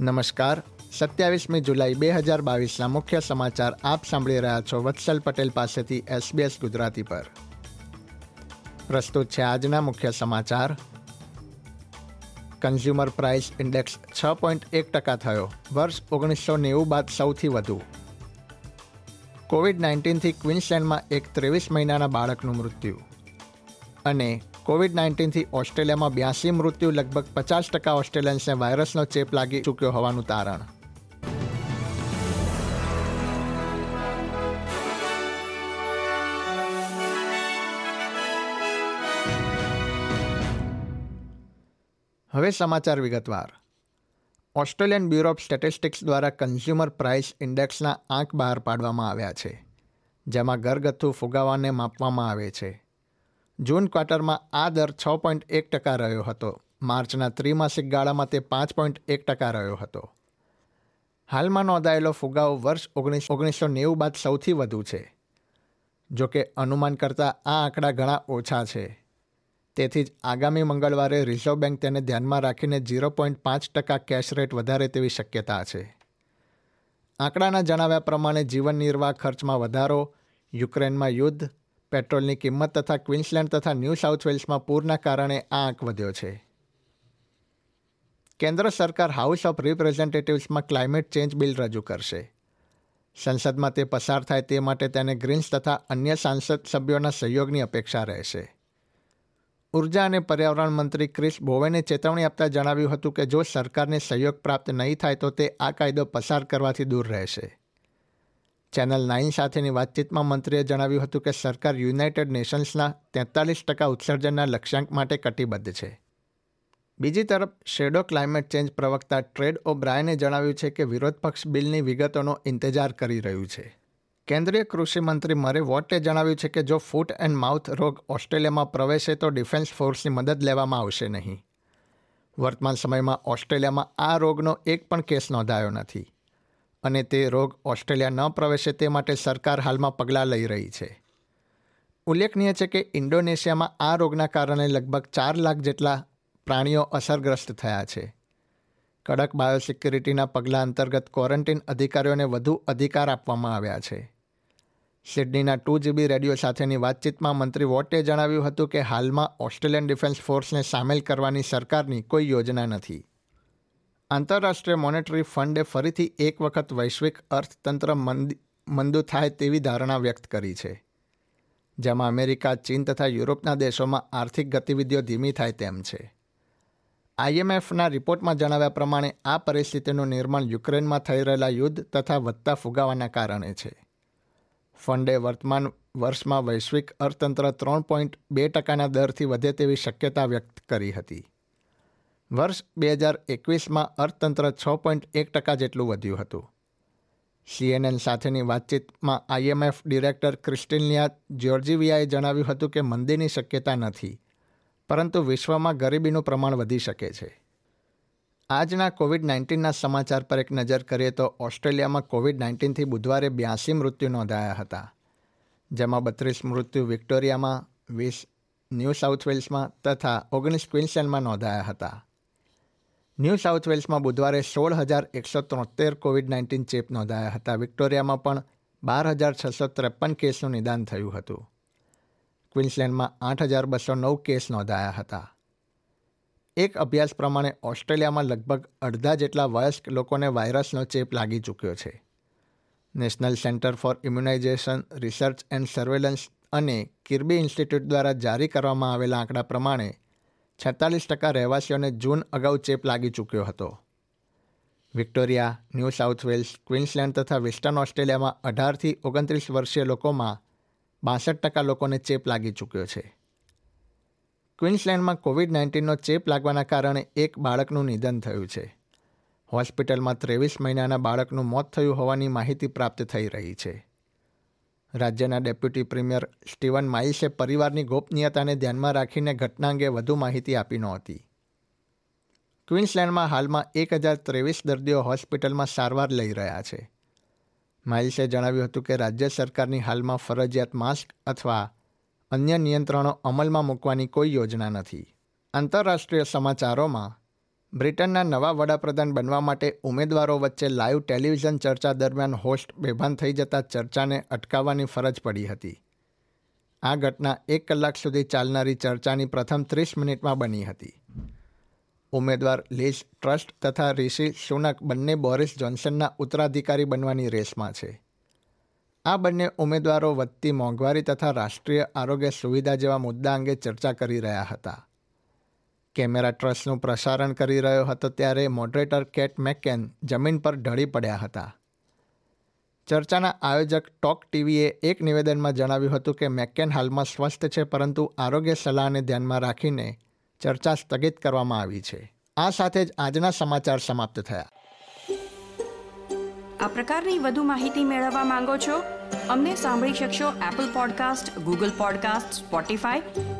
નમસ્કાર. સત્યાવીસમી જુલાઈ બે હજાર બાવીસના મુખ્ય સમાચાર આપ સાંભળી રહ્યા છો વત્સલ પટેલ પાસેથી એસબીએસ ગુજરાતી પર. પ્રસ્તુત છે આજના મુખ્ય સમાચાર. કન્ઝ્યુમર પ્રાઇસ ઇન્ડેક્સ છ પોઈન્ટ એક ટકા થયો. વર્ષ ઓગણીસો નેવું બાદ સૌથી વધુ. કોવિડ નાઇન્ટીનથી ક્વિન્સલેન્ડમાં એક ત્રેવીસ મહિનાના બાળકનું મૃત્યુ. અને કોવિડ નાઇન્ટીનથી ઓસ્ટ્રેલિયામાં બ્યાસી મૃત્યુ, લગભગ પચાસ ટકા ઓસ્ટ્રેલિયન્સને વાયરસનો ચેપ લાગી ચૂક્યો હોવાનું તારણ. હવે સમાચાર વિગતવાર. ઓસ્ટ્રેલિયન બ્યુરો ઓફ સ્ટેટિસ્ટિક્સ દ્વારા કન્ઝ્યુમર પ્રાઇસ ઇન્ડેક્સના આંક બહાર પાડવામાં આવ્યા છે, જેમાં ઘરગથ્થુ ફુગાવાને માપવામાં આવે છે. જૂન ક્વાર્ટરમાં આ દર છ પોઈન્ટ એક ટકા રહ્યો હતો. માર્ચના ત્રિમાસિક ગાળામાં તે પાંચ પોઈન્ટ એક ટકા રહ્યો હતો. હાલમાં નોંધાયેલો ફુગાવો વર્ષ ઓગણીસ, ઓગણીસો નેવું બાદ સૌથી વધુ છે. જો કે અનુમાન કરતાં આ આંકડા ઘણા ઓછા છે. તેથી જ આગામી મંગળવારે રિઝર્વ બેંક તેને ધ્યાનમાં રાખીને ઝીરો પોઈન્ટ પાંચ ટકા કેશ રેટ વધારે તેવી શક્યતા છે. આંકડાના જણાવ્યા પ્રમાણે જીવન નિર્વાહ ખર્ચમાં વધારો, યુક્રેનમાં યુદ્ધ પેટ્રોલની કિંમત તથા ક્વિન્સલેન્ડ તથા ન્યૂ સાઉથ વેલ્સમાં પૂરના કારણે આ આંક વધ્યો છે. કેન્દ્ર સરકાર હાઉસ ઓફ રિપ્રેઝેન્ટેટિવ્સમાં ક્લાઇમેટ ચેન્જ બિલ રજૂ કરશે. સંસદમાં તે પસાર થાય તે માટે તેને ગ્રીન્સ તથા અન્ય સાંસદ સભ્યોના સહયોગની અપેક્ષા રહેશે. ઊર્જા અને પર્યાવરણ મંત્રી ક્રિસ બોવેને ચેતવણી આપતા જણાવ્યું હતું કે જો સરકારને સહયોગ પ્રાપ્ત નહીં થાય તો તે આ કાયદો પસાર કરવાથી દૂર રહેશે. ચેનલ નાઇન સાથેની વાતચીતમાં મંત્રીએ જણાવ્યું હતું કે સરકાર યુનાઇટેડ નેશન્સના તેતાલીસ ટકા ઉત્સર્જનના લક્ષ્યાંક માટે કટિબદ્ધ છે. બીજી તરફ, શેડો ક્લાઇમેટ ચેન્જ પ્રવક્તા ટ્રેડ ઓ બ્રાયને જણાવ્યું છે કે વિરોધ પક્ષ બિલની વિગતોનો ઇંતજાર કરી રહ્યું છે. કેન્દ્રીય કૃષિ મંત્રી મરે વોટે જણાવ્યું છે કે જો ફૂટ એન્ડ માઉથ રોગ ઓસ્ટ્રેલિયામાં પ્રવેશે તો ડિફેન્સ ફોર્સની મદદ લેવામાં આવશે નહીં. વર્તમાન સમયમાં ઓસ્ટ્રેલિયામાં આ રોગનો એક પણ કેસ નોંધાયો નથી. અને તે રોગ ઓસ્ટ્રેલિયા ન પ્રવેશે તે માટે સરકાર હાલમાં પગલાં લઈ રહી છે. ઉલ્લેખનીય છે કે ઇન્ડોનેશિયામાં આ રોગના કારણે લગભગ ચાર લાખ જેટલા પ્રાણીઓ અસરગ્રસ્ત થયા છે. કડક બાયોસિક્યુરિટીના પગલાં અંતર્ગત ક્વોરન્ટીન અધિકારીઓને વધુ અધિકાર આપવામાં આવ્યા છે. સિડનીના ટુ જીબી રેડિયો સાથેની વાતચીતમાં મંત્રી વોટે જણાવ્યું હતું કે હાલમાં ઓસ્ટ્રેલિયન ડિફેન્સ ફોર્સને સામેલ કરવાની સરકારની કોઈ યોજના નથી. આંતરરાષ્ટ્રીય મોનેટરી ફંડે ફરીથી એક વખત વૈશ્વિક અર્થતંત્ર મંદુ થાય તેવી ધારણા વ્યક્ત કરી છે. જેમાં અમેરિકા, ચીન તથા યુરોપના દેશોમાં આર્થિક ગતિવિધિઓ ધીમી થાય તેમ છે. આઈએમએફના રિપોર્ટમાં જણાવ્યા પ્રમાણે, આ પરિસ્થિતિનું નિર્માણ યુક્રેનમાં થઈ રહેલા યુદ્ધ તથા વધતા ફુગાવાના કારણે છે. ફંડે વર્તમાન વર્ષમાં વૈશ્વિક અર્થતંત્ર ત્રણ પોઈન્ટ બે ટકાના દરથી વધે તેવી શક્યતા વ્યક્ત કરી હતી. વર્ષ બે હજાર એકવીસમાં અર્થતંત્ર છ પોઈન્ટ એક ટકા જેટલું વધ્યું હતું. સીએનએન સાથેની વાતચીતમાં આઈએમએફ ડિરેક્ટર ક્રિસ્ટિનિયા જ્યોર્જીવિયાએ જણાવ્યું હતું કે મંદીની શક્યતા નથી, પરંતુ વિશ્વમાં ગરીબીનું પ્રમાણ વધી શકે છે. આજના કોવિડ નાઇન્ટીનના સમાચાર પર એક નજર કરીએ તો ઓસ્ટ્રેલિયામાં કોવિડ નાઇન્ટીનથી બુધવારે બ્યાસી મૃત્યુ નોંધાયા હતા, જેમાં બત્રીસ મૃત્યુ વિક્ટોરિયામાં, વીસ ન્યૂ સાઉથ વેલ્સમાં તથા ઓગણીસ ક્વિન્સલેન્ડમાં નોંધાયા હતા. ન્યૂ સાઉથ વેલ્સમાં બુધવારે સોળ હજાર એકસો ત્રોતેર કોવિડ નાઇન્ટીન ચેપ નોંધાયા હતા. વિક્ટોરિયામાં પણ બાર હજાર છસો ત્રેપન કેસનું નિદાન થયું હતું. ક્વિન્સલેન્ડમાં આઠ હજાર બસો નવ કેસ નોંધાયા હતા. એક અભ્યાસ પ્રમાણે ઓસ્ટ્રેલિયામાં લગભગ અડધા જેટલા વયસ્ક લોકોને વાયરસનો ચેપ લાગી ચૂક્યો છે. National Centre for Immunisation, Research and Surveillance અને કિર્બી ઇન્સ્ટિટ્યૂટ દ્વારા જારી કરવામાં આવેલા આંકડા પ્રમાણે છેતાલીસ ટકા રહેવાસીઓને જૂન અગાઉ ચેપ લાગી ચૂક્યો હતો. Victoria, New South Wales, Queensland તથા વેસ્ટર્ન ઓસ્ટ્રેલિયામાં અઢારથી ઓગણત્રીસ વર્ષીય લોકોમાં બાસઠ ટકા લોકોને ચેપ લાગી ચૂક્યો છે. ક્વિન્સલેન્ડમાં કોવિડ નાઇન્ટીનનો ચેપ લાગવાના કારણે એક બાળકનું નિધન થયું છે. હોસ્પિટલમાં ત્રેવીસ મહિનાના બાળકનું મોત થયું હોવાની માહિતી પ્રાપ્ત થઈ રહી છે. રાજ્યના ડેપ્યુટી પ્રીમિયર સ્ટીવન માઇસે પરિવારની ગોપનીયતાને ધ્યાનમાં રાખીને ઘટના અંગે વધુ માહિતી આપી નહોતી. ક્વિન્સલેન્ડમાં હાલમાં એક હજાર ત્રેવીસ દર્દીઓ હોસ્પિટલમાં સારવાર લઈ રહ્યા છે. માઇલ્સે જણાવ્યું હતું કે રાજ્ય સરકારની હાલમાં ફરજિયાત માસ્ક અથવા અન્ય નિયંત્રણો અમલમાં મૂકવાની કોઈ યોજના નથી. આંતરરાષ્ટ્રીય સમાચારોમાં બ્રિટનના નવા વડાપ્રધાન બનવા માટે ઉમેદવારો વચ્ચે લાઈવ ટેલિવિઝન ચર્ચા દરમિયાન હોસ્ટ બેભાન થઈ જતા ચર્ચાને અટકાવવાની ફરજ પડી હતી. આ ઘટના એક કલાક સુધી ચાલનારી ચર્ચાની પ્રથમ ત્રીસ મિનિટમાં બની હતી. ઉમેદવાર લીઝ ટ્રસ્ટ તથા રિશી સુનક બંને બોરિસ જોન્સનના ઉત્તરાધિકારી બનવાની રેસમાં છે. આ બંને ઉમેદવારો વધતી મોંઘવારી તથા રાષ્ટ્રીય આરોગ્ય સુવિધા જેવા મુદ્દા અંગે ચર્ચા કરી રહ્યા હતા. કેમેરા ટ્રસ્ટનું પ્રસારણ કરી રહ્યો હતો ત્યારે મોડરેટર કેટ મેકેન જમીન પર ઢળી પડ્યા હતા. ચર્ચાના આયોજક ટોક ટીવીએ એક નિવેદનમાં જણાવ્યું હતું કે મેકેન હાલમાં સ્વસ્થ છે પરંતુ આરોગ્ય સલાહને ધ્યાનમાં રાખીને ચર્ચા સ્થગિત કરવામાં આવી છે. આ સાથે જ આજના સમાચાર સમાપ્ત થયા. આ પ્રકારની વધુ માહિતી મેળવવા માંગો છો અમને સાંભળી શકશો Apple podcast Google podcast Spotify